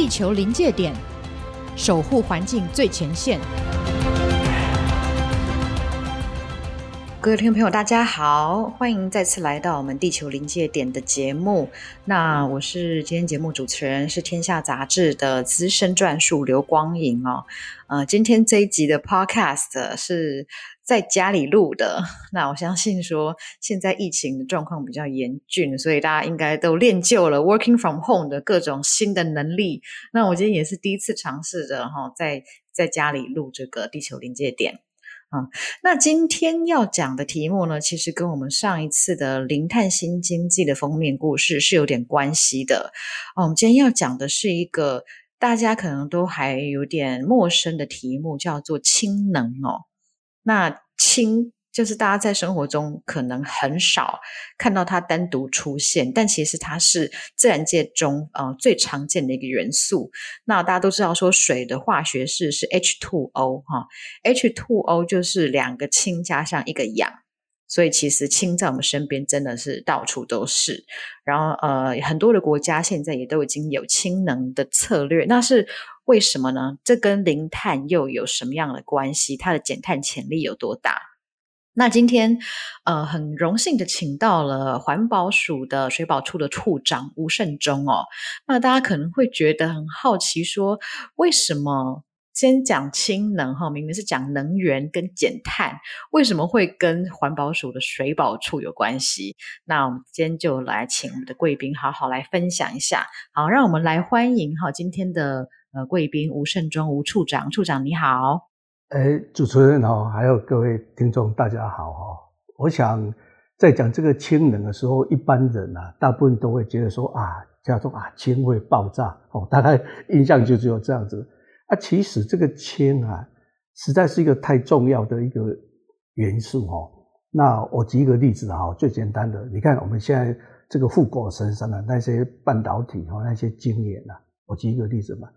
地球临界点，守护环境最前线。各位听众朋友，大家好，欢迎再次来到我们地球临界点的节目。那我是今天节目主持人，是天下杂志的资深撰述刘光影哦。呃，今天这一集的 Podcast 是在家里录的。那我相信说，现在疫情的状况比较严峻，所以大家应该都练就了 Working from Home 的各种新的能力。那我今天也是第一次尝试着哈，在在家里录这个地球临界点。啊、那今天要讲的题目呢，其实跟我们上一次的零碳新经济的封面故事是有点关系的。哦、我们今天要讲的是一个大家可能都还有点陌生的题目，叫做氢能哦。那氢。就是大家在生活中可能很少看到它单独出现，但其实它是自然界中呃最常见的一个元素。那大家都知道说水的化学式是 H2O 哈，H2O 就是两个氢加上一个氧，所以其实氢在我们身边真的是到处都是。然后呃很多的国家现在也都已经有氢能的策略，那是为什么呢？这跟零碳又有什么样的关系？它的减碳潜力有多大？那今天，呃，很荣幸的请到了环保署的水保处的处长吴胜忠哦。那大家可能会觉得很好奇，说为什么先讲氢能哈，明明是讲能源跟减碳，为什么会跟环保署的水保处有关系？那我们今天就来请我们的贵宾好好来分享一下。好，让我们来欢迎哈今天的呃贵宾吴胜忠吴处长，处长你好。哎，主持人好，还有各位听众，大家好哈！我想在讲这个氢能的时候，一般人啊，大部分都会觉得说啊，叫做啊，氢会爆炸哦，大概 印象就只有这样子。啊，其实这个氢啊，实在是一个太重要的一个元素哦。那我举一个例子哈，最简单的，你看我们现在这个富国神山的那些半导体和那些晶圆呐，我举一个例子嘛，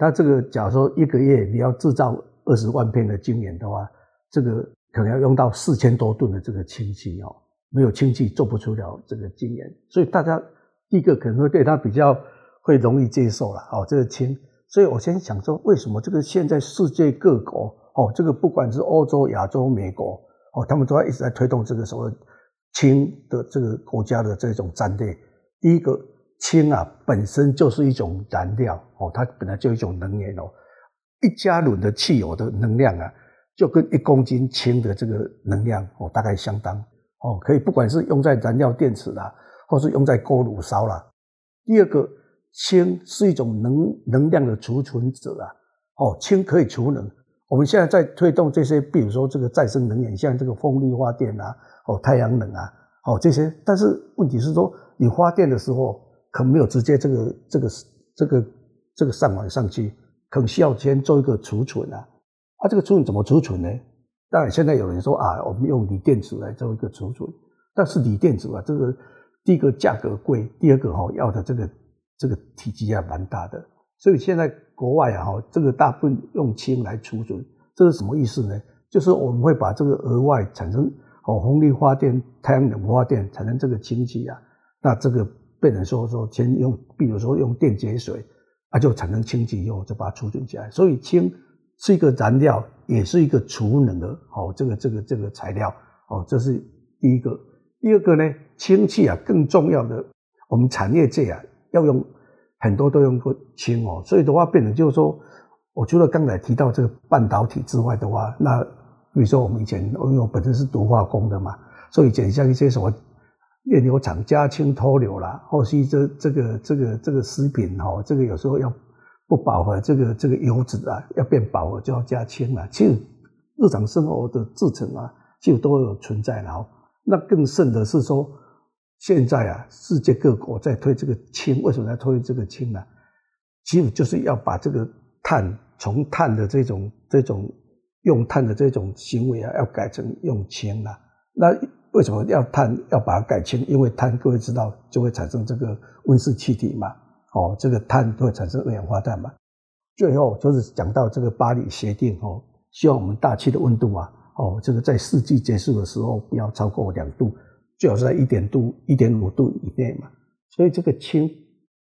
它这个假如说一个月你要制造。二十万片的晶圆的话，这个可能要用到四千多吨的这个氢气哦，没有氢气做不出了这个晶圆，所以大家一个可能会对它比较会容易接受了哦，这个氢。所以我先想说，为什么这个现在世界各国哦，这个不管是欧洲、亚洲、美国哦，他们都在一直在推动这个所谓氢的这个国家的这种战略。第一个氢啊，本身就是一种燃料哦，它本来就一种能源哦。一加仑的汽油的能量啊，就跟一公斤氢的这个能量哦，大概相当哦，可以不管是用在燃料电池啦，或是用在锅炉烧啦。第二个，氢是一种能能量的储存者啊，哦，氢可以储能。我们现在在推动这些，比如说这个再生能源，像这个风力发电啊，哦，太阳能啊，哦这些。但是问题是说，你发电的时候可没有直接这个这个这个这个上网上去。可能需要先做一个储存啊，啊，这个储存怎么储存呢？当然，现在有人说啊，我们用锂电池来做一个储存，但是锂电池啊，这个第一个价格贵，第二个哈要的这个这个体积还蛮大的，所以现在国外啊哈，这个大部分用氢来储存，这是什么意思呢？就是我们会把这个额外产生哦风力发电、太阳能发电产生这个氢气啊，那这个变成说说先用，比如说用电解水。它就产生氢气以后，就把它储存起来。所以氢是一个燃料，也是一个储能的哦，这个这个这个材料哦，这是第一个。第二个呢，氢气啊，更重要的，我们产业界啊，要用很多都用过氢哦。所以的话，变成就是说，我除了刚才提到这个半导体之外的话，那比如说我们以前，因为我本身是读化工的嘛，所以减像一些什么。炼油厂加氢脱硫啦，后续这这个这个这个食品哈，这个有时候要不饱和，这个这个油脂啊要变饱和就要加氢了。其实日常生活的制程啊，就都有存在了。那更甚的是说，现在啊，世界各国在推这个氢，为什么在推这个氢呢？其实就是要把这个碳从碳的这种这种用碳的这种行为啊，要改成用氢了。那为什么要碳要把它改氢？因为碳各位知道就会产生这个温室气体嘛，哦，这个碳会产生二氧化碳嘛。最后就是讲到这个巴黎协定哦，希望我们大气的温度啊，哦，这个在世纪结束的时候不要超过两度，最好是在一点度、一点五度以内嘛。所以这个氢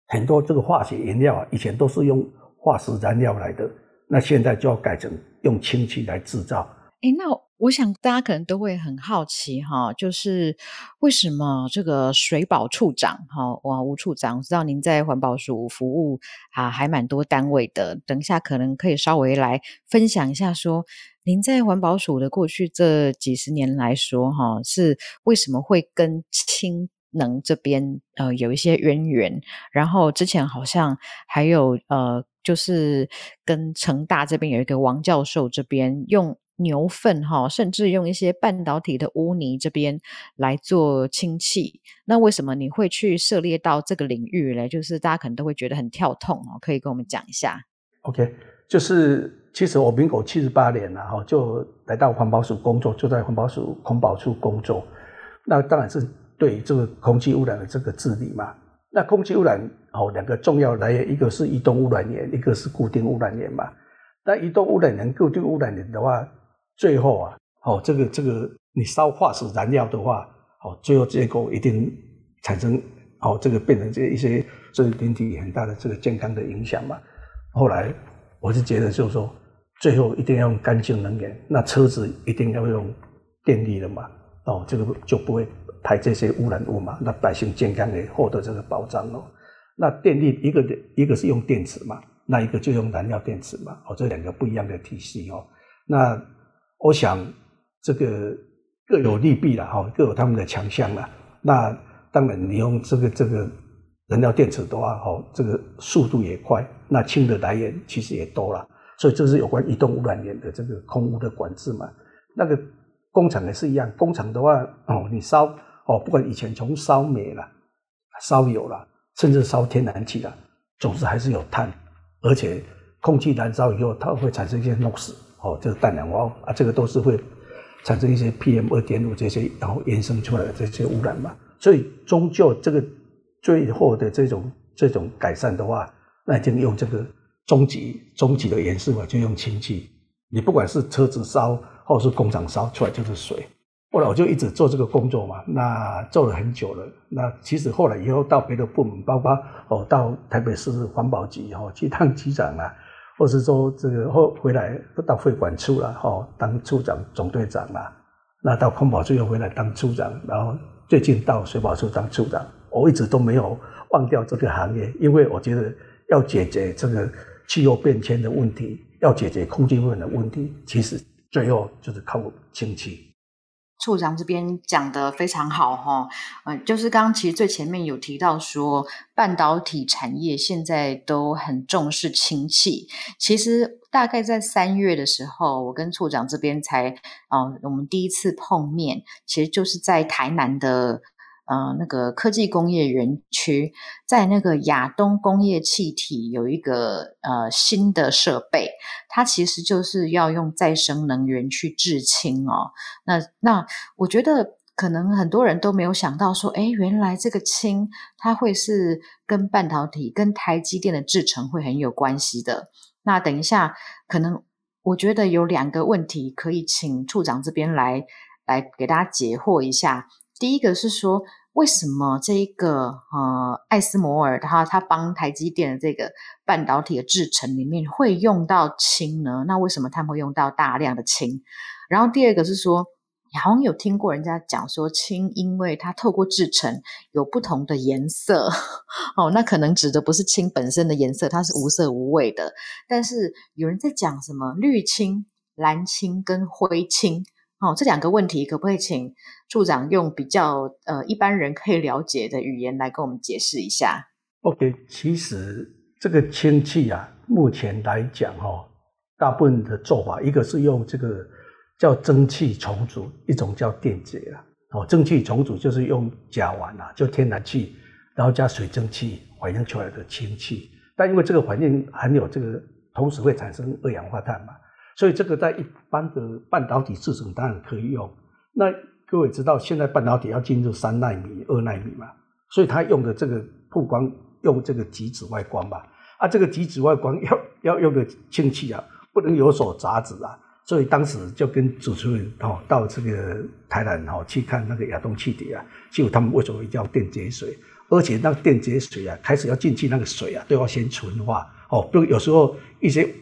很多这个化学原料啊，以前都是用化石燃料来的，那现在就要改成用氢气来制造。哎，那我想大家可能都会很好奇哈，就是为什么这个水保处长哈，哇，吴处长，我知道您在环保署服务啊，还蛮多单位的。等一下可能可以稍微来分享一下说，说您在环保署的过去这几十年来说哈，是为什么会跟氢能这边呃有一些渊源，然后之前好像还有呃，就是跟成大这边有一个王教授这边用牛粪哈，甚至用一些半导体的污泥这边来做氢气。那为什么你会去涉猎到这个领域嘞？就是大家可能都会觉得很跳痛哦，可以跟我们讲一下。OK，就是其实我民国七十八年了哈，就来到环保署工作，就在环保署空保处工作。那当然是。对这个空气污染的这个治理嘛，那空气污染哦，两个重要来源，一个是移动污染源，一个是固定污染源嘛。那移动污染源、固定污染源的话，最后啊，哦，这个这个你烧化石燃料的话，哦，最后结果一定产生哦，这个变成这一些对人体很大的这个健康的影响嘛。后来我是觉得，就是说，最后一定要用干净能源，那车子一定要用电力的嘛，哦，这个就不会。排这些污染物嘛，那百姓健康也获得这个保障哦。那电力一个一个是用电池嘛，那一个就用燃料电池嘛，哦，这两个不一样的体系哦。那我想这个各有利弊了哈，各有他们的强项了。那当然你用这个这个燃料电池的话，哦，这个速度也快，那氢的来源其实也多了，所以这是有关移动污染源的这个空污的管制嘛。那个工厂也是一样，工厂的话哦，你烧。哦，不管以前从烧煤了、烧油了，甚至烧天然气了，总之还是有碳，而且空气燃烧以后，它会产生一些 NOx，哦，这个氮氧化物啊，这个都是会产生一些 PM 二点五这些，然后衍生出来的这些污染嘛。所以终究这个最后的这种这种改善的话，那就用这个终极终极的演示嘛，就用氢气。你不管是车子烧，或是工厂烧出来就是水。后来我就一直做这个工作嘛，那做了很久了。那其实后来以后到别的部门，包括哦到台北市环保局哦去当局长啊，或是说这个后回来不到会馆处了哦当处长、总队长啦。那到空保处又回来当处长，然后最近到水保处当处长。我一直都没有忘掉这个行业，因为我觉得要解决这个气候变迁的问题，要解决空气污染的问题，其实最后就是靠氢气。处长这边讲得非常好哈，嗯，就是刚刚其实最前面有提到说，半导体产业现在都很重视氢气。其实大概在三月的时候，我跟处长这边才，嗯，我们第一次碰面，其实就是在台南的。呃，那个科技工业园区在那个亚东工业气体有一个呃新的设备，它其实就是要用再生能源去制氢哦。那那我觉得可能很多人都没有想到说，诶，原来这个氢它会是跟半导体、跟台积电的制程会很有关系的。那等一下，可能我觉得有两个问题可以请处长这边来来给大家解惑一下。第一个是说，为什么这个呃艾斯摩尔他他帮台积电的这个半导体的制程里面会用到氢呢？那为什么他们会用到大量的氢？然后第二个是说，好像有听过人家讲说氢，因为它透过制程有不同的颜色哦，那可能指的不是氢本身的颜色，它是无色无味的。但是有人在讲什么绿氢、蓝氢跟灰氢。哦，这两个问题可不可以请处长用比较呃一般人可以了解的语言来跟我们解释一下？OK，其实这个氢气啊，目前来讲哈、哦，大部分的做法，一个是用这个叫蒸汽重组，一种叫电解啊。哦，蒸汽重组就是用甲烷啊，就天然气，然后加水蒸气反应出来的氢气。但因为这个环境含有这个，同时会产生二氧化碳嘛。所以这个在一般的半导体制程当然可以用。那各位知道，现在半导体要进入三奈米、二奈米嘛，所以它用的这个曝光用这个极紫外光吧。啊，这个极紫外光要 要用的氢气啊，不能有所杂质啊。所以当时就跟主持人哦到这个台南哦去看那个亚东气体啊，就他们为什么一定要电解水？而且那个电解水啊，开始要进去，那个水啊都要先纯化哦。不，有时候一些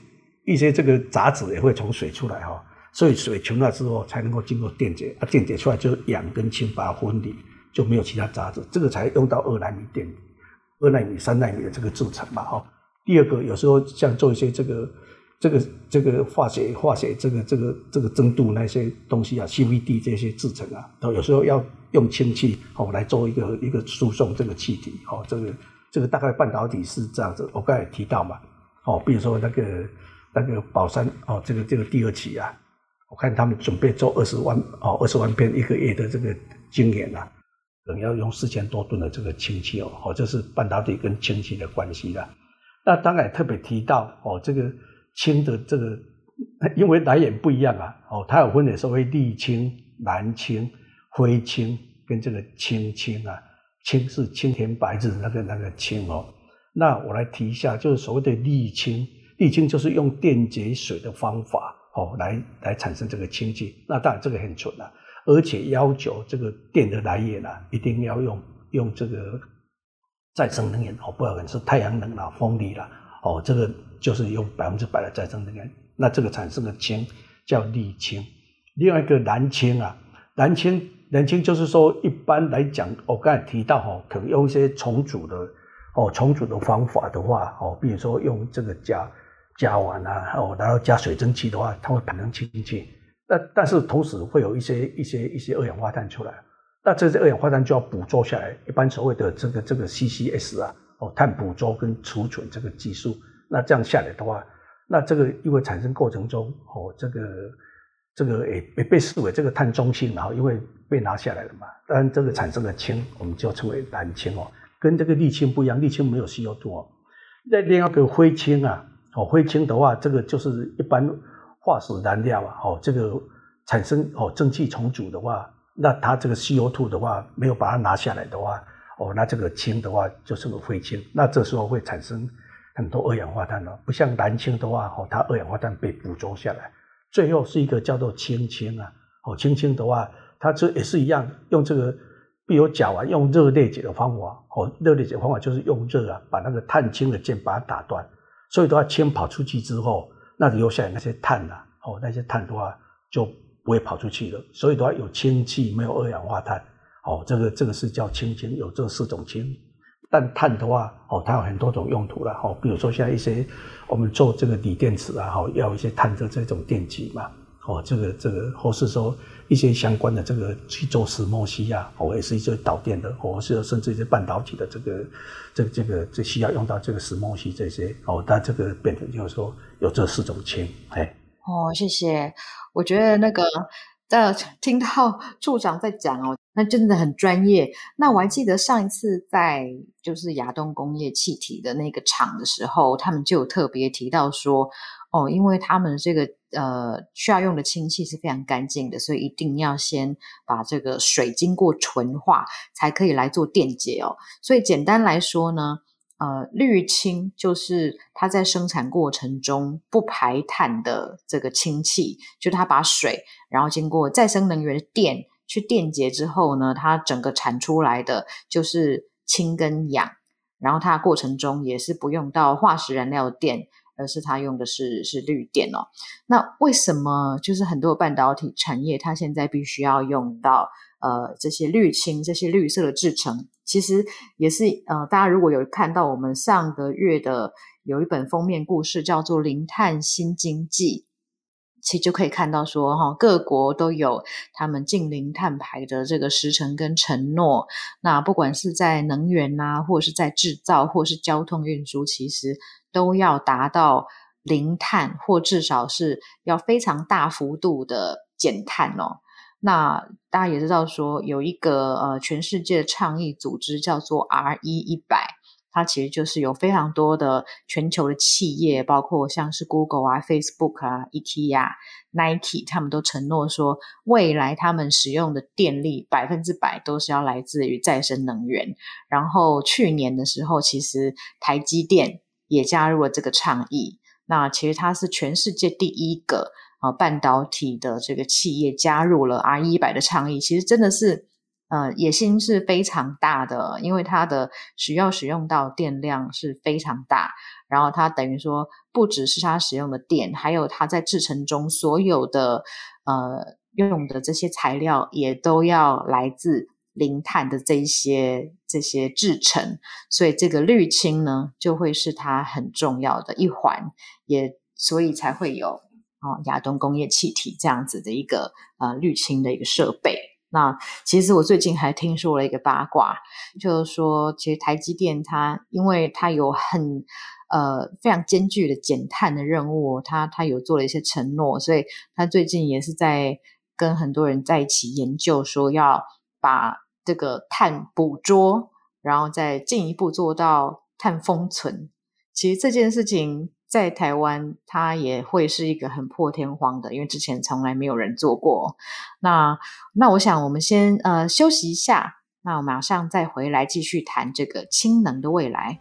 一些这个杂质也会从水出来哈、哦，所以水纯了之后才能够经过电解，啊，电解出来就是氧跟氢把它分离，就没有其他杂质，这个才用到二纳米电，二纳米、三纳米的这个制程嘛哈、哦。第二个，有时候像做一些这个。这个这个化学化学这个这个这个蒸镀那些东西啊，CVD 这些制程啊，都有时候要用氢气哦来做一个一个输送这个气体哦，这个这个大概半导体是这样子，我刚才提到嘛哦，比如说那个那个宝山哦，这个这个第二期啊，我看他们准备做二十万哦二十万片一个月的这个晶圆啊，可能要用四千多吨的这个氢气哦，哦，这是半导体跟氢气的关系啦。那当然特别提到哦这个。氢的这个，因为来源不一样啊，哦，它有分的所谓沥氢、蓝氢、灰氢跟这个氢氢啊，氢是青天白日那个那个氢哦。那我来提一下，就是所谓的沥氢，沥氢就是用电解水的方法哦来来产生这个氢气。那当然这个很纯啊，而且要求这个电的来源啊，一定要用用这个再生能源哦，不管是太阳能啦、风力啦。哦，这个就是用百分之百的再生能源，那这个产生的氢叫沥氢。另外一个蓝氢啊，蓝氢蓝氢就是说，一般来讲，我刚才提到哈，可能用一些重组的哦重组的方法的话，哦，比如说用这个甲加完啊，哦，然后加水蒸气的话，它会产生氢气。那但是同时会有一些一些一些二氧化碳出来，那这些二氧化碳就要捕捉下来，一般所谓的这个这个 CCS 啊。哦，碳捕捉跟储存这个技术，那这样下来的话，那这个因为产生过程中，哦，这个这个也也被视为这个碳中性，然后因为被拿下来了嘛，当然这个产生的氢，我们就称为蓝氢哦，跟这个沥氢不一样，沥氢没有 CO2 哦。那另外一个灰氢啊，哦，灰氢的话，这个就是一般化石燃料啊，哦，这个产生哦蒸汽重组的话，那它这个 CO2 的话没有把它拿下来的话。哦，那这个氢的话就是个灰氢，那这时候会产生很多二氧化碳哦，不像蓝氢的话，哦，它二氧化碳被捕捉下来，最后是一个叫做氢氢啊，哦，氢氢的话，它这也是一样，用这个，比如甲烷用热裂解的方法，哦，热裂解方法就是用热啊，把那个碳氢的键把它打断，所以的话，氢跑出去之后，那留下来那些碳啊，哦，那些碳的话就不会跑出去了，所以的话有氢气，没有二氧化碳。哦，这个这个是叫氢氢，有这四种氢。但碳的话，哦，它有很多种用途了。哦，比如说像一些我们做这个锂电池啊，哦，要一些碳的这种电极嘛。哦，这个这个，或是说一些相关的这个去做石墨烯啊，哦，也是一些导电的，或是甚至一些半导体的这个这个这个这需要用到这个石墨烯这些。哦，它这个变成就是说有这四种氢。哎，哦，谢谢。我觉得那个在听到处长在讲哦。那真的很专业。那我还记得上一次在就是亚东工业气体的那个厂的时候，他们就有特别提到说，哦，因为他们这个呃需要用的氢气是非常干净的，所以一定要先把这个水经过纯化，才可以来做电解哦。所以简单来说呢，呃，滤氢就是它在生产过程中不排碳的这个氢气，就它把水然后经过再生能源的电。去电解之后呢，它整个产出来的就是氢跟氧，然后它过程中也是不用到化石燃料电，而是它用的是是绿电哦。那为什么就是很多半导体产业它现在必须要用到呃这些滤氢这些绿色的制成？其实也是呃大家如果有看到我们上个月的有一本封面故事叫做《零碳新经济》。其实就可以看到说，哈，各国都有他们近零碳排的这个时程跟承诺。那不管是在能源呐，或者是在制造，或是交通运输，其实都要达到零碳，或至少是要非常大幅度的减碳哦。那大家也知道说，有一个呃全世界的倡议组织叫做 RE 一百。它其实就是有非常多的全球的企业，包括像是 Google 啊、Facebook 啊、IKEA、Nike，他们都承诺说，未来他们使用的电力百分之百都是要来自于再生能源。然后去年的时候，其实台积电也加入了这个倡议。那其实它是全世界第一个啊半导体的这个企业加入了 RE100 的倡议，其实真的是。呃，野心是非常大的，因为它的需要使用到电量是非常大，然后它等于说不只是它使用的电，还有它在制程中所有的呃用的这些材料也都要来自零碳的这一些这些制成，所以这个绿氢呢就会是它很重要的一环，也所以才会有。哦，亚东工业气体这样子的一个呃滤氢的一个设备。那其实我最近还听说了一个八卦，就是说，其实台积电它因为它有很呃非常艰巨的减碳的任务，它它有做了一些承诺，所以它最近也是在跟很多人在一起研究，说要把这个碳捕捉，然后再进一步做到碳封存。其实这件事情。在台湾，它也会是一个很破天荒的，因为之前从来没有人做过。那那我想，我们先呃休息一下，那我马上再回来继续谈这个氢能的未来。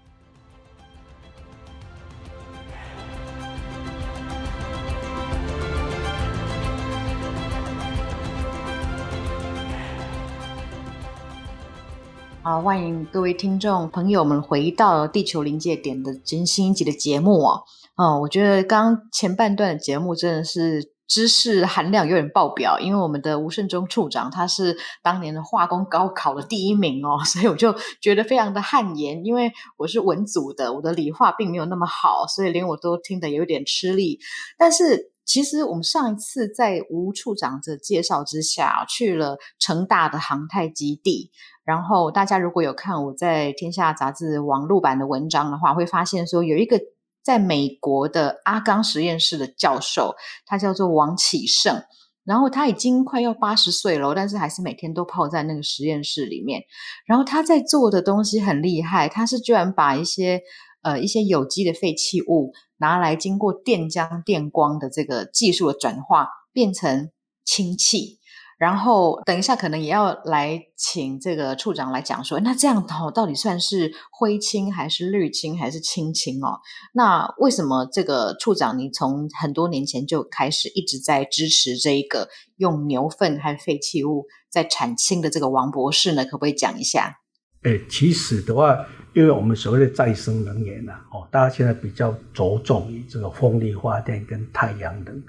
好，欢迎各位听众朋友们回到地球临界点的最新一集的节目哦。哦，我觉得刚前半段的节目真的是知识含量有点爆表，因为我们的吴胜忠处长他是当年的化工高考的第一名哦，所以我就觉得非常的汗颜。因为我是文组的，我的理化并没有那么好，所以连我都听得有点吃力。但是其实我们上一次在吴处长的介绍之下，去了成大的航太基地。然后大家如果有看我在《天下》杂志网络版的文章的话，会发现说有一个在美国的阿冈实验室的教授，他叫做王启胜，然后他已经快要八十岁了，但是还是每天都泡在那个实验室里面。然后他在做的东西很厉害，他是居然把一些呃一些有机的废弃物拿来经过电浆电光的这个技术的转化，变成氢气。然后等一下，可能也要来请这个处长来讲说，那这样哦，到底算是灰青还是绿青还是青青哦？那为什么这个处长你从很多年前就开始一直在支持这一个用牛粪和废弃物在产氢的这个王博士呢？可不可以讲一下？哎，其实的话，因为我们所谓的再生能源呢，哦，大家现在比较着重于这个风力发电跟太阳能。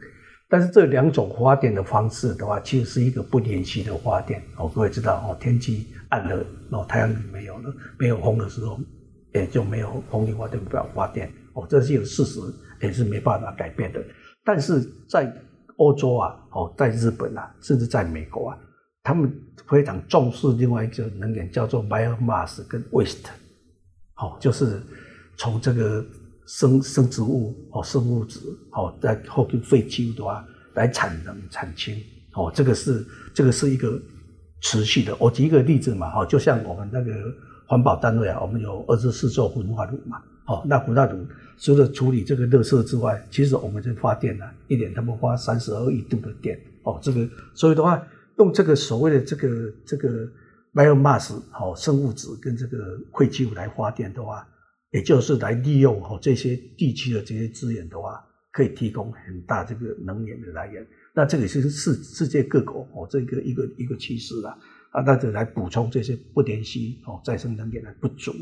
但是这两种发电的方式的话，其实是一个不连续的发电哦。各位知道哦，天气暗了，哦，太阳没有了，没有风的时候，也就没有风力发电不要发电哦。这是有事实，也是没办法改变的。但是在欧洲啊，哦，在日本啊，甚至在美国啊，他们非常重视另外一个能源，叫做 biomass 跟 waste，哦，就是从这个。生生植物哦，生物质哦，在后边废弃物的话来产能产氢哦，这个是这个是一个持续的。我举一个例子嘛，哈，就像我们那个环保单位啊，我们有二十四座焚化炉嘛，哦，那焚化炉除了处理这个垃圾之外，其实我们在发电呢，一年他们花三十二亿度的电哦，这个所以的话，用这个所谓的这个这个 biomass 哦，生物质跟这个废弃物来发电的话。也就是来利用哦这些地区的这些资源的话，可以提供很大这个能源的来源。那这个是世世界各国哦这个一个一个趋势啦啊，那就来补充这些不连续哦再生能源的不足。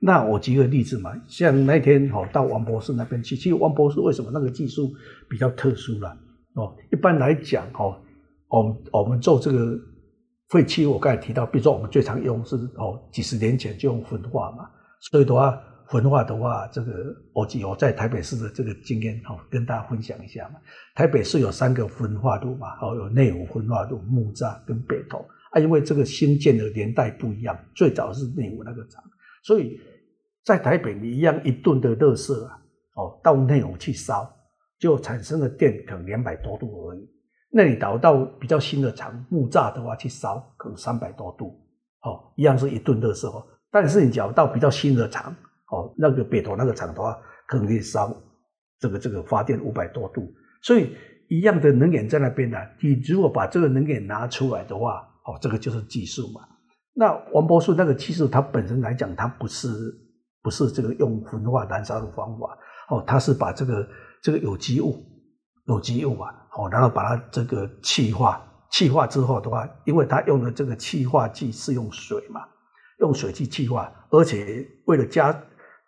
那我举个例子嘛，像那天哦到王博士那边去，其实王博士为什么那个技术比较特殊啦？哦，一般来讲哦，我们我们做这个废弃物，我刚才提到，比如说我们最常用是哦几十年前就用焚化嘛，所以的话。焚化的话，这个我记我在台北市的这个经验，好跟大家分享一下嘛。台北市有三个焚化炉嘛，哦有内湖焚化炉、木栅跟北投啊。因为这个兴建的年代不一样，最早是内湖那个厂，所以在台北你一样一吨的垃圾啊，哦到内湖去烧，就产生的电可能两百多度而已。那你导到比较新的厂木栅的话去烧，可能三百多度，哦一样是一吨垃圾哦。但是你只要到比较新的厂，哦，那个北投那个厂的话，可能可以烧这个这个发电五百多度，所以一样的能源在那边呢。你如果把这个能源拿出来的话，哦，这个就是技术嘛。那王博士那个技术，它本身来讲，它不是不是这个用焚化燃烧的方法，哦，它是把这个这个有机物有机物啊，哦，然后把它这个气化气化之后的话，因为它用的这个气化剂是用水嘛，用水去气化，而且为了加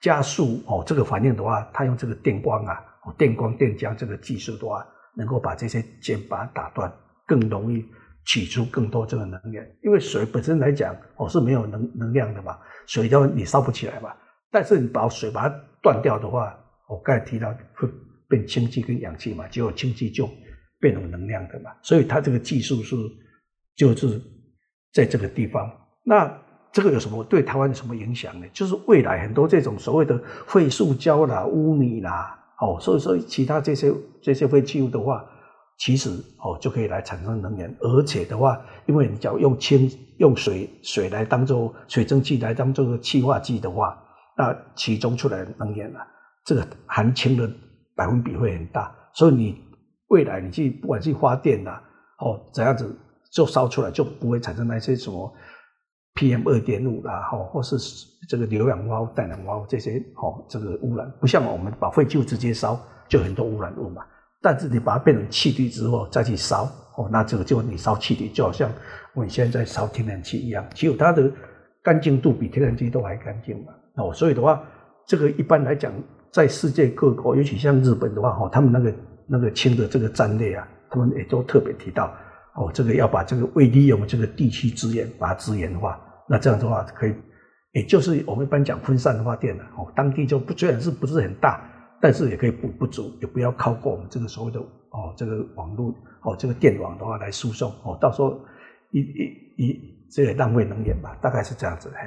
加速哦这个反应的话，它用这个电光啊，电光电浆这个技术的话，能够把这些键把它打断，更容易取出更多这个能源。因为水本身来讲哦是没有能能量的嘛，水要你烧不起来嘛，但是你把水把它断掉的话，我刚才提到会变氢气跟氧气嘛，结果氢气就。变成能量的嘛，所以它这个技术是就是在这个地方。那这个有什么对台湾有什么影响呢？就是未来很多这种所谓的废塑胶啦、污泥啦，哦，所以说其他这些这些废弃物的话，其实哦就可以来产生能源，而且的话，因为你只要用氢用水水来当做水蒸气来当做气化剂的话，那其中出来的能源啊，这个含氢的百分比会很大，所以你。未来你去不管去发电呐，哦，怎样子就烧出来就不会产生那些什么 PM 二点五啦，哦，或是这个硫氧化物氮氧化物这些哦，这个污染，不像我们把废旧直接烧就很多污染物嘛。但是你把它变成气体之后再去烧，哦，那这个就你烧气体就好像我们现在烧天然气一样，其实它的干净度比天然气都还干净嘛。哦，所以的话，这个一般来讲，在世界各国，尤其像日本的话，哦，他们那个。那个氢的这个战略啊，他们也都特别提到哦，这个要把这个未利用这个地区资源把它资源化，那这样的话可以，也就是我们一般讲分散的发电的哦，当地就不虽然是不是很大，但是也可以补不足，也不要靠过我们这个所谓的哦这个网络哦这个电网的话来输送哦，到时候一一一这个浪费能源吧，大概是这样子嘿。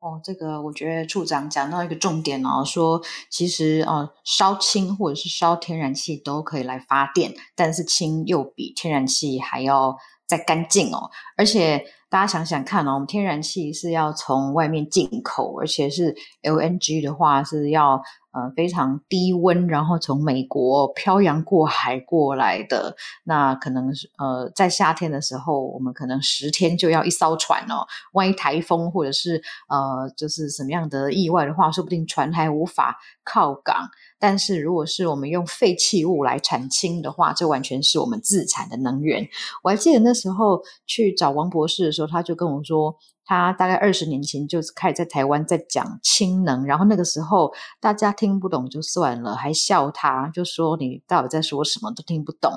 哦，这个我觉得处长讲到一个重点哦，说其实哦，烧氢或者是烧天然气都可以来发电，但是氢又比天然气还要再干净哦，而且大家想想看哦，我们天然气是要从外面进口，而且是 LNG 的话是要。呃，非常低温，然后从美国漂洋过海过来的，那可能是呃，在夏天的时候，我们可能十天就要一艘船哦。万一台风或者是呃，就是什么样的意外的话，说不定船还无法靠港。但是如果是我们用废弃物来产氢的话，这完全是我们自产的能源。我还记得那时候去找王博士的时候，他就跟我说。他大概二十年前就开始在台湾在讲氢能，然后那个时候大家听不懂就算了，还笑他，就说你到底在说什么都听不懂，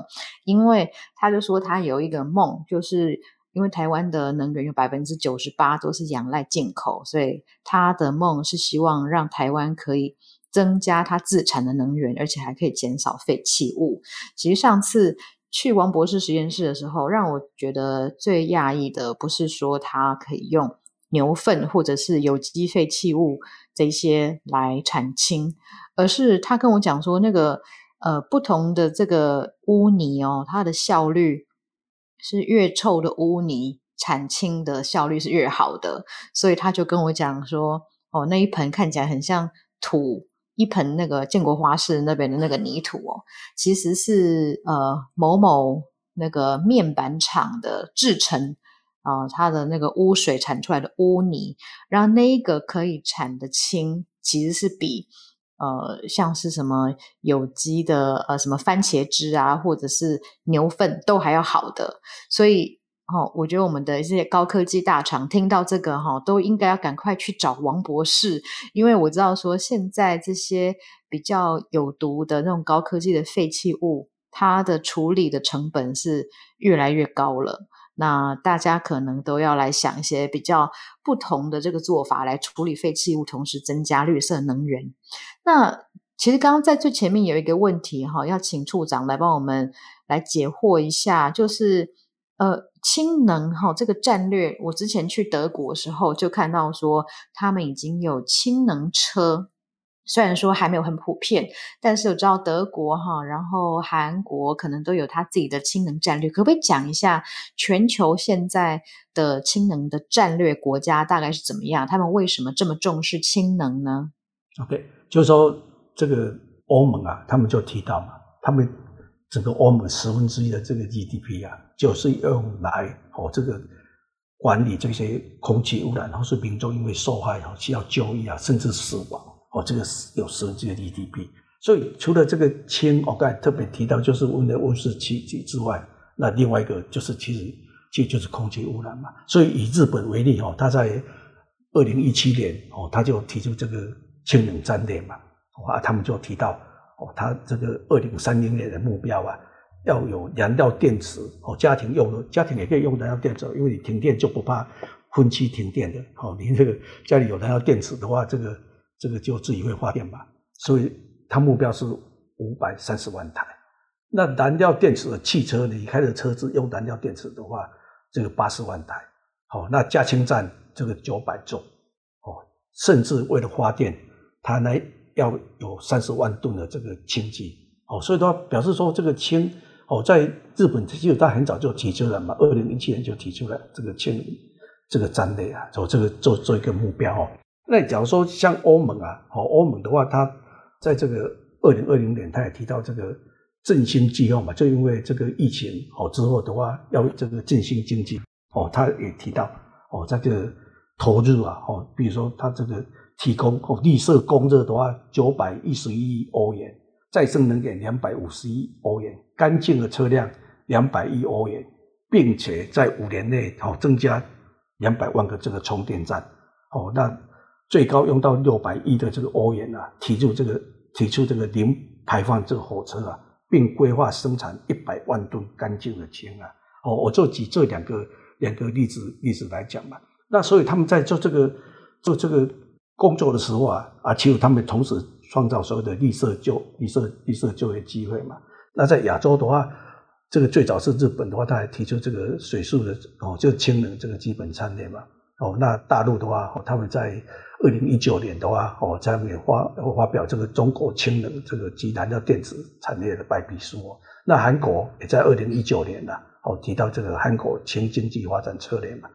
因为他就说他有一个梦，就是因为台湾的能源有百分之九十八都是仰赖进口，所以他的梦是希望让台湾可以增加他自产的能源，而且还可以减少废弃物。其实上次。去王博士实验室的时候，让我觉得最讶异的不是说他可以用牛粪或者是有机废弃物这些来产氢，而是他跟我讲说，那个呃不同的这个污泥哦，它的效率是越臭的污泥产氢的效率是越好的，所以他就跟我讲说，哦，那一盆看起来很像土。一盆那个建国花市那边的那个泥土哦，其实是呃某某那个面板厂的制成啊，它的那个污水产出来的污泥，然后那一个可以产的氢，其实是比呃像是什么有机的呃什么番茄汁啊，或者是牛粪都还要好的，所以。哦，我觉得我们的一些高科技大厂听到这个哈，都应该要赶快去找王博士，因为我知道说现在这些比较有毒的那种高科技的废弃物，它的处理的成本是越来越高了。那大家可能都要来想一些比较不同的这个做法来处理废弃物，同时增加绿色能源。那其实刚刚在最前面有一个问题哈，要请处长来帮我们来解惑一下，就是。呃，氢能哈，这个战略，我之前去德国的时候就看到说，他们已经有氢能车，虽然说还没有很普遍，但是我知道德国哈，然后韩国可能都有他自己的氢能战略，可不可以讲一下全球现在的氢能的战略国家大概是怎么样？他们为什么这么重视氢能呢？OK，就是说这个欧盟啊，他们就提到嘛，他们。整个欧盟十分之一的这个 GDP 啊，就是用来哦这个管理这些空气污染，或是民众因为受害哦需要就医啊，甚至死亡哦，这个有十分之一的 GDP。所以除了这个氢，我刚才特别提到就是温的温室气体之外，那另外一个就是其实其实就是空气污染嘛。所以以日本为例哦，他在二零一七年哦，他就提出这个氢能战略嘛，啊，他们就提到哦，他这个二零三零年的目标啊，要有燃料电池哦，家庭用的，家庭也可以用燃料电池，因为你停电就不怕分期停电的哦，你这个家里有燃料电池的话，这个这个就自己会发电吧，所以他目标是五百三十万台。那燃料电池的汽车，你开的车子用燃料电池的话，这个八十万台，好，那加氢站这个九百座，哦，甚至为了发电，它呢要有三十万吨的这个氢气，哦，所以它表示说这个氢，哦，在日本其实它很早就提出了嘛，二零零七年就提出了这个氢这个战略啊，做这个做做一个目标哦。那假如说像欧盟啊，哦，欧盟的话，它在这个二零二零年，它也提到这个。振兴计划嘛，就因为这个疫情哦之后的话，要这个振兴经济哦，他也提到哦，在这个投入啊哦，比如说他这个提供哦绿色供热的话，九百一十一亿欧元，再生能源两百五十亿欧元，干净的车辆两百亿欧元，并且在五年内哦增加两百万个这个充电站哦，那最高用到六百亿的这个欧元啊，提出这个提出这个零排放这个火车啊。并规划生产一百万吨干净的氢啊！哦，我就举这两个两个例子例子来讲嘛。那所以他们在做这个做这个工作的时候啊，啊，其实他们同时创造所谓的绿色就绿色绿色就业机会嘛。那在亚洲的话，这个最早是日本的话，他还提出这个水素的哦，就氢能这个基本战略嘛。哦，那大陆的话，他们在。二零一九年的话，哦，在也发发表这个中国氢能这个集燃料电子产业的白皮书。那韩国也在二零一九年呢，哦，提到这个韩国氢经济发展策略嘛。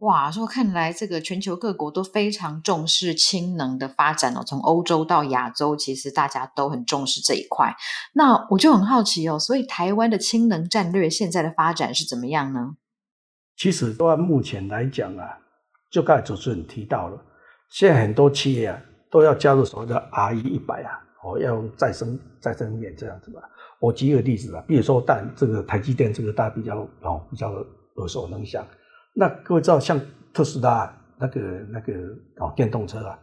哇，说看来这个全球各国都非常重视氢能的发展哦，从欧洲到亚洲，其实大家都很重视这一块。那我就很好奇哦，所以台湾的氢能战略现在的发展是怎么样呢？其实，按目前来讲啊，就刚才主持人提到了。现在很多企业啊，都要加入所谓的 RE 一百啊，哦，要用再生再生能源这样子吧。我举一个例子啊，比如说，但这个台积电这个大家比较哦比较耳熟能详。那各位知道，像特斯拉那个那个哦电动车啊，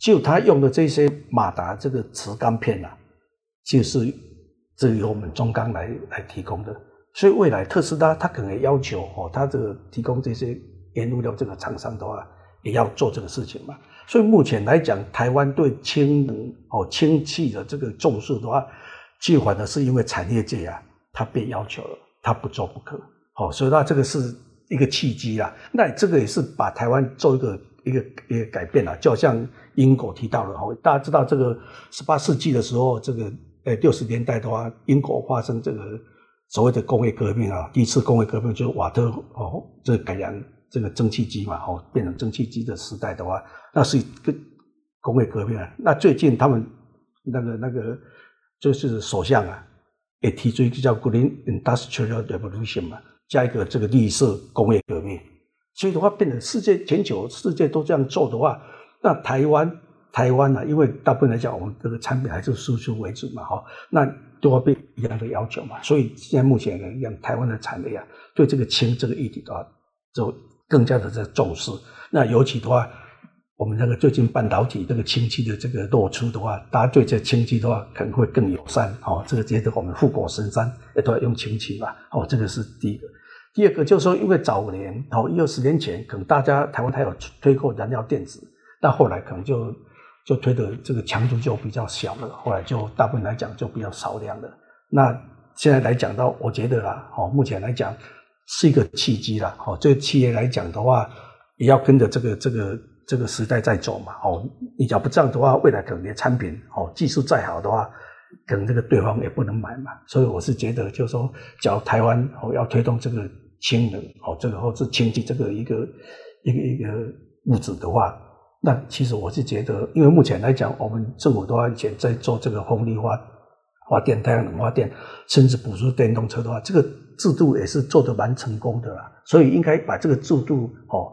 就它用的这些马达这个磁钢片啊，就是这由我们中钢来来提供的。所以未来特斯拉它可能要求哦，它这个提供这些原物料这个厂商的话。也要做这个事情嘛，所以目前来讲，台湾对氢能哦氢气的这个重视的话，其实呢是因为产业界啊，他被要求了，他不做不可，哦，所以那这个是一个契机啦。那这个也是把台湾做一个一个一个改变啦，就好像英国提到了哦，大家知道这个十八世纪的时候，这个呃六十年代的话，英国发生这个所谓的工业革命啊，第一次工业革命就是瓦特哦，这个改良。这个蒸汽机嘛，哦，变成蒸汽机的时代的话，那是一个工业革命啊。那最近他们那个那个就是首相啊，也提出一个叫 Green Industrial Revolution 嘛，加一个这个绿色工业革命。所以的话，变成世界全球世界都这样做的话，那台湾台湾呢、啊，因为大部分来讲，我们这个产品还是输出为主嘛，哈，那都要被一样的要求嘛。所以现在目前来讲，台湾的产业啊，对这个氢这个议题的话，就更加的在重视，那尤其的话，我们那个最近半导体这个氢气的这个露出的话，大家对这氢气的话可能会更友善哦。这个觉得我们富国神山也都要用氢气吧？哦，这个是第一个。第二个就是说，因为早年哦一二十年前，可能大家台湾还有推过燃料电池，但后来可能就就推的这个强度就比较小了，后来就大部分来讲就比较少量了。那现在来讲到，我觉得啦，哦，目前来讲。是一个契机啦，哦，这个企业来讲的话，也要跟着这个这个这个时代在走嘛，哦，你假如不这样的话，未来可能你的产品哦技术再好的话，可能这个对方也不能买嘛，所以我是觉得，就是说，假如台湾哦要推动这个氢能哦，这个或是氢气这个一个一个一个物质的话，那其实我是觉得，因为目前来讲，我们政府的话以前在做这个风力发发电、太阳能发电，甚至补助电动车的话，这个。制度也是做得蛮成功的啦，所以应该把这个制度哦，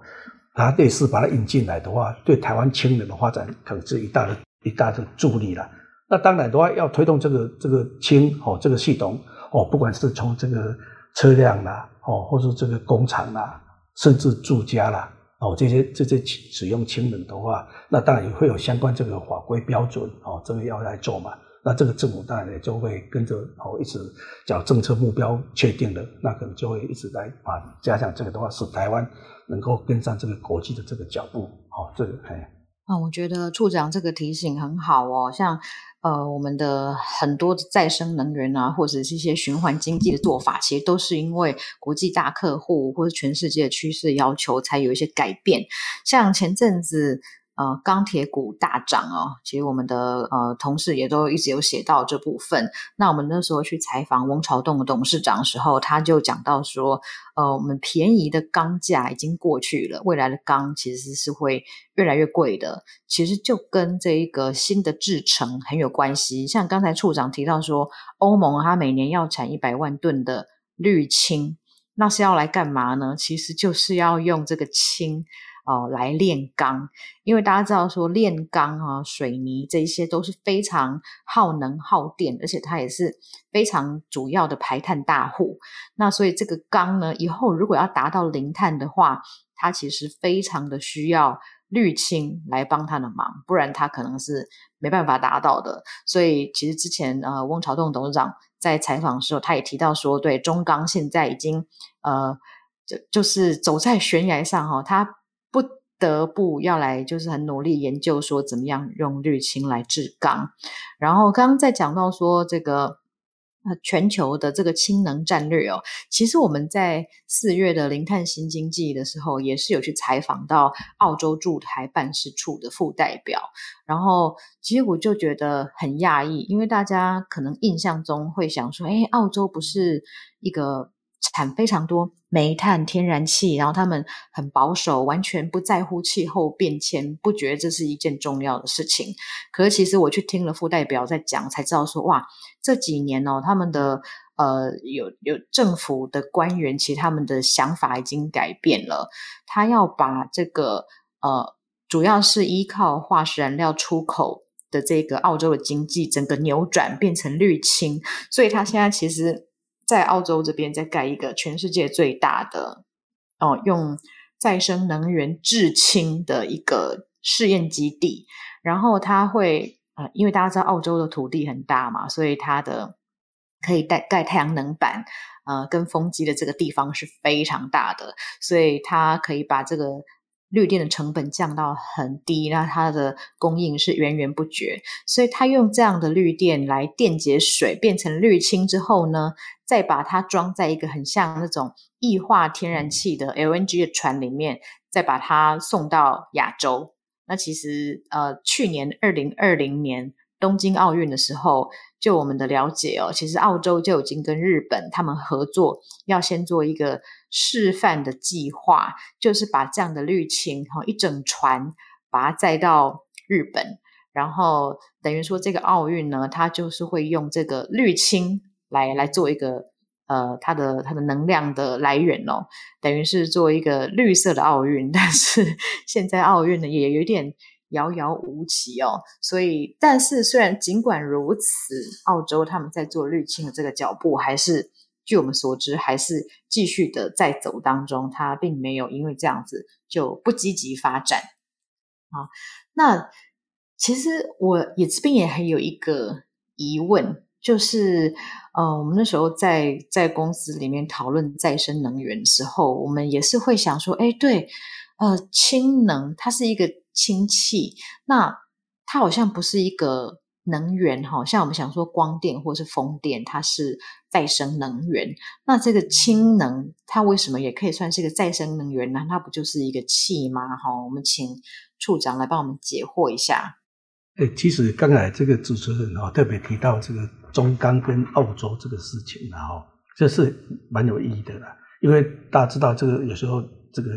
把它类似把它引进来的话，对台湾氢能的发展可能是一大的一大的助力啦。那当然的话，要推动这个这个氢哦这个系统哦，不管是从这个车辆啦，哦，或是这个工厂啦，甚至住家啦，哦，这些这些使用氢能的话，那当然也会有相关这个法规标准，哦，这个要来做嘛。那这个政府当然也就会跟着哦，一直讲政策目标确定了，那可能就会一直来啊加强这个的话，使台湾能够跟上这个国际的这个脚步。好，这个哎，啊，我觉得处长这个提醒很好哦。像呃，我们的很多的再生能源啊，或者是一些循环经济的做法，其实都是因为国际大客户或者全世界的趋势要求，才有一些改变。像前阵子。呃，钢铁股大涨哦，其实我们的呃同事也都一直有写到这部分。那我们那时候去采访翁朝栋的董事长的时候，他就讲到说，呃，我们便宜的钢价已经过去了，未来的钢其实是会越来越贵的。其实就跟这一个新的制程很有关系。像刚才处长提到说，欧盟它每年要产一百万吨的绿氢，那是要来干嘛呢？其实就是要用这个氢。哦，来炼钢，因为大家知道说炼钢啊、水泥这一些都是非常耗能耗电，而且它也是非常主要的排碳大户。那所以这个钢呢，以后如果要达到零碳的话，它其实非常的需要绿氢来帮它的忙，不然它可能是没办法达到的。所以其实之前呃，翁朝栋董事长在采访的时候，他也提到说，对中钢现在已经呃，就就是走在悬崖上哈，他。不得不要来，就是很努力研究说怎么样用绿氢来制钢。然后刚刚在讲到说这个呃全球的这个氢能战略哦，其实我们在四月的零碳新经济的时候，也是有去采访到澳洲驻台办事处的副代表。然后其实我就觉得很讶异，因为大家可能印象中会想说，诶，澳洲不是一个。产非常多煤炭、天然气，然后他们很保守，完全不在乎气候变迁，不觉得这是一件重要的事情。可是其实我去听了副代表在讲，才知道说哇，这几年哦，他们的呃有有政府的官员，其实他们的想法已经改变了，他要把这个呃主要是依靠化石燃料出口的这个澳洲的经济整个扭转，变成绿氢，所以他现在其实。在澳洲这边再盖一个全世界最大的哦，用再生能源制氢的一个试验基地，然后它会呃，因为大家知道澳洲的土地很大嘛，所以它的可以带盖太阳能板呃跟风机的这个地方是非常大的，所以它可以把这个。绿电的成本降到很低，那它的供应是源源不绝，所以它用这样的绿电来电解水变成绿氢之后呢，再把它装在一个很像那种液化天然气的 LNG 的船里面，再把它送到亚洲。那其实呃，去年二零二零年东京奥运的时候，就我们的了解哦，其实澳洲就已经跟日本他们合作，要先做一个。示范的计划就是把这样的绿氢哈一整船把它载到日本，然后等于说这个奥运呢，它就是会用这个绿氢来来做一个呃它的它的能量的来源哦，等于是做一个绿色的奥运。但是 现在奥运呢也有点遥遥无期哦，所以但是虽然尽管如此，澳洲他们在做绿氢的这个脚步还是。据我们所知，还是继续的在走当中，它并没有因为这样子就不积极发展啊。那其实我也这边也还有一个疑问，就是呃，我们那时候在在公司里面讨论再生能源的时候，我们也是会想说，哎，对，呃，氢能它是一个氢气，那它好像不是一个。能源哈，像我们想说光电或是风电，它是再生能源。那这个氢能，它为什么也可以算是一个再生能源呢？它不就是一个气吗？哈，我们请处长来帮我们解惑一下。诶，其实刚才这个主持人哈特别提到这个中钢跟澳洲这个事情，然后这是蛮有意义的啦。因为大家知道这个有时候这个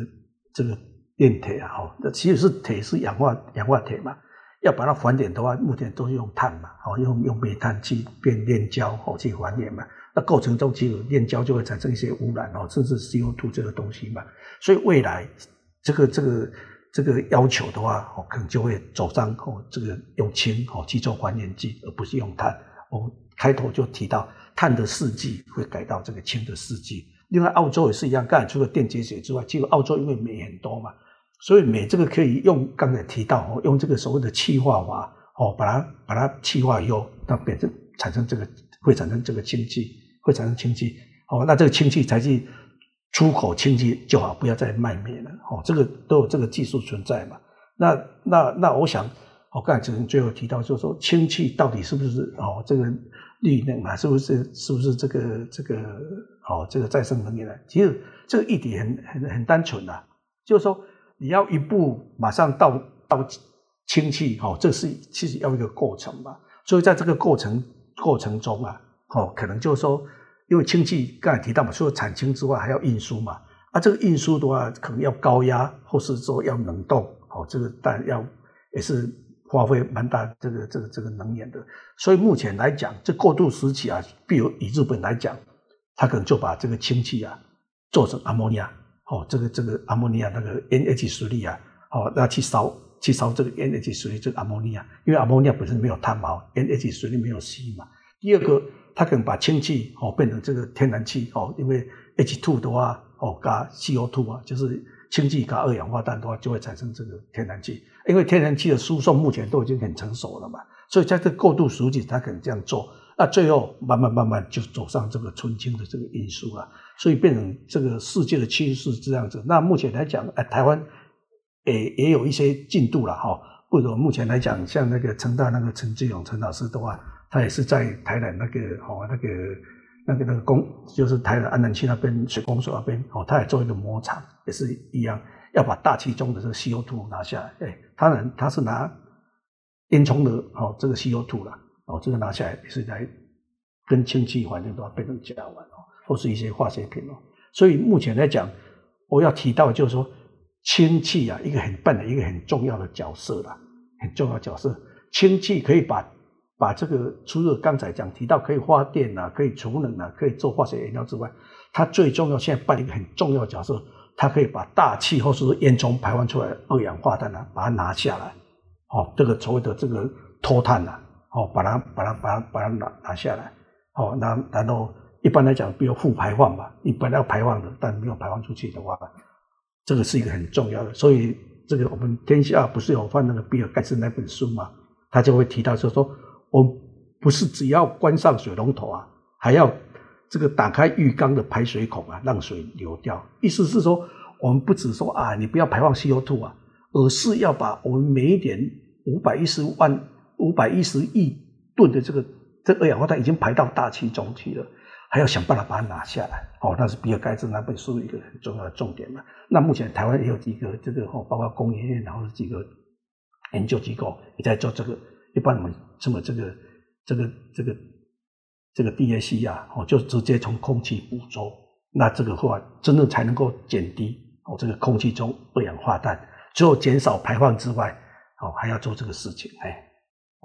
这个炼铁啊，哈，那其实是铁是氧化氧化铁嘛。要把它还原的话，目前都是用碳嘛，哦，用用煤炭去变炼焦，哦，去还原嘛。那过程中其实炼焦就会产生一些污染，哦，甚至 CO2 这个东西嘛。所以未来这个这个这个要求的话，哦，可能就会走上哦，这个用氢哦去做还原剂，而不是用碳。我开头就提到碳的试剂会改到这个氢的试剂。另外，澳洲也是一样，刚才除了电解水之外，其实澳洲因为煤很多嘛，所以镁这个可以用刚才提到哦，用这个所谓的气化法哦，把它把它气化以后，它变成产生这个会产生这个氢气，会产生氢气哦，那这个氢气才去出口氢气就好，不要再卖镁了哦，这个都有这个技术存在嘛。那那那我想，我刚才最后提到，就是说氢气到底是不是哦这个。绿能啊，是不是是不是这个这个哦，这个再生能源呢？其实这个议题很很很单纯啊，就是说你要一步马上到到氢气，哦，这是其实要一个过程嘛。所以在这个过程过程中啊，哦，可能就是说，因为氢气刚才提到嘛，除了产氢之外，还要运输嘛。啊，这个运输的话，可能要高压，或是说要冷冻，哦，这个但要也是。花费蛮大这个这个这个能源的，所以目前来讲，这过渡时期啊，比如以日本来讲，他可能就把这个氢气啊做成阿莫尼亚，哦，这个这个阿莫尼亚那个 NH3 啊，哦，那去烧去烧这个 NH3 这个阿莫尼亚，因为阿莫尼亚本身没有碳嘛，NH3 没有气嘛。第二个，它可能把氢气哦变成这个天然气哦，因为 H2 的话哦加 CO2 啊，就是。氢气加二氧化碳的话，就会产生这个天然气。因为天然气的输送目前都已经很成熟了嘛，所以在这过渡时期，它可能这样做。那最后慢慢慢慢就走上这个纯氢的这个运输了，所以变成这个世界的趋势这样子。那目前来讲，哎，台湾也也有一些进度了哈。或者目前来讲，像那个成大那个陈志勇陈老师的话，他也是在台南那个哦那个。那个那个工就是台南安南区那边水工所那边哦，他也做一个模厂，也是一样，要把大气中的这个 CO2 拿下来。哎，当然他是拿烟囱的哦，这个 CO2 了哦，这个拿下来也是来跟氢气环境都要变成甲烷哦，或是一些化学品哦。所以目前来讲，我要提到就是说，氢气啊，一个很笨的一个很重要的角色啦，很重要角色，氢气可以把。把这个除了刚才讲提到可以发电啊，可以储能啊，可以做化学原料之外，它最重要现在扮演一个很重要的角色，它可以把大气或是烟囱排放出来二氧化碳啊，把它拿下来，哦，这个所谓的这个脱碳呐，哦，把它把它把它把它拿拿下来，哦，那然后一般来讲，比如负排放吧，你本来要排放的，但没有排放出去的话，这个是一个很重要的，所以这个我们天下不是有放那个比尔盖茨那本书嘛，他就会提到就是说。我们不是只要关上水龙头啊，还要这个打开浴缸的排水孔啊，让水流掉。意思是说，我们不只说啊，你不要排放 CO2 啊，而是要把我们每一点五百一十万、五百一十亿吨的这个这二氧化碳已经排到大气中去了，还要想办法把它拿下来。哦，那是比尔盖茨那本书一个很重要的重点嘛。那目前台湾也有几个这个哦，包括工研院，然后几个研究机构也在做这个。一般我们这么这个这个这个这个 DAC 啊，哦，就直接从空气捕捉，那这个话真的才能够减低哦这个空气中二氧化碳，只有减少排放之外，哦还要做这个事情，哎，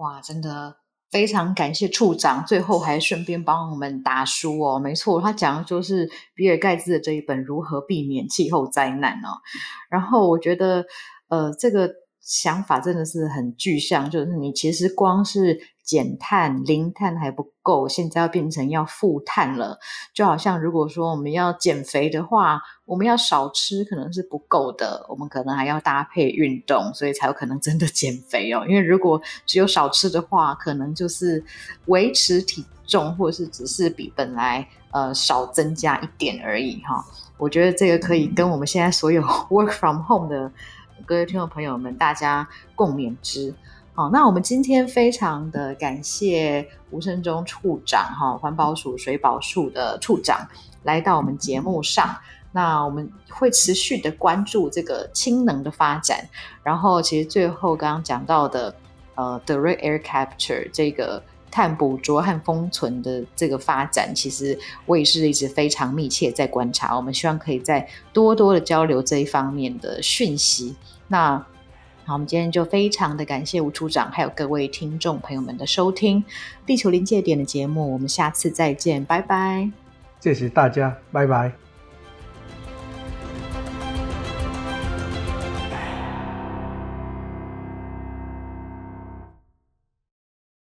哇，真的非常感谢处长，最后还顺便帮我们打书哦，没错，他讲的就是比尔盖茨的这一本《如何避免气候灾难》哦，然后我觉得呃这个。想法真的是很具象，就是你其实光是减碳、零碳还不够，现在要变成要负碳了。就好像如果说我们要减肥的话，我们要少吃可能是不够的，我们可能还要搭配运动，所以才有可能真的减肥哦。因为如果只有少吃的话，可能就是维持体重，或者是只是比本来呃少增加一点而已哈。我觉得这个可以跟我们现在所有 work from home 的。各位听众朋友们，大家共勉之。好，那我们今天非常的感谢吴生忠处长，哈，环保署水保署的处长来到我们节目上。那我们会持续的关注这个氢能的发展。然后，其实最后刚刚讲到的，呃，Direct Air Capture 这个。碳捕捉和封存的这个发展，其实我也是一直非常密切在观察。我们希望可以再多多的交流这一方面的讯息。那好，我们今天就非常的感谢吴处长，还有各位听众朋友们的收听《地球临界点》的节目。我们下次再见，拜拜。谢谢大家，拜拜。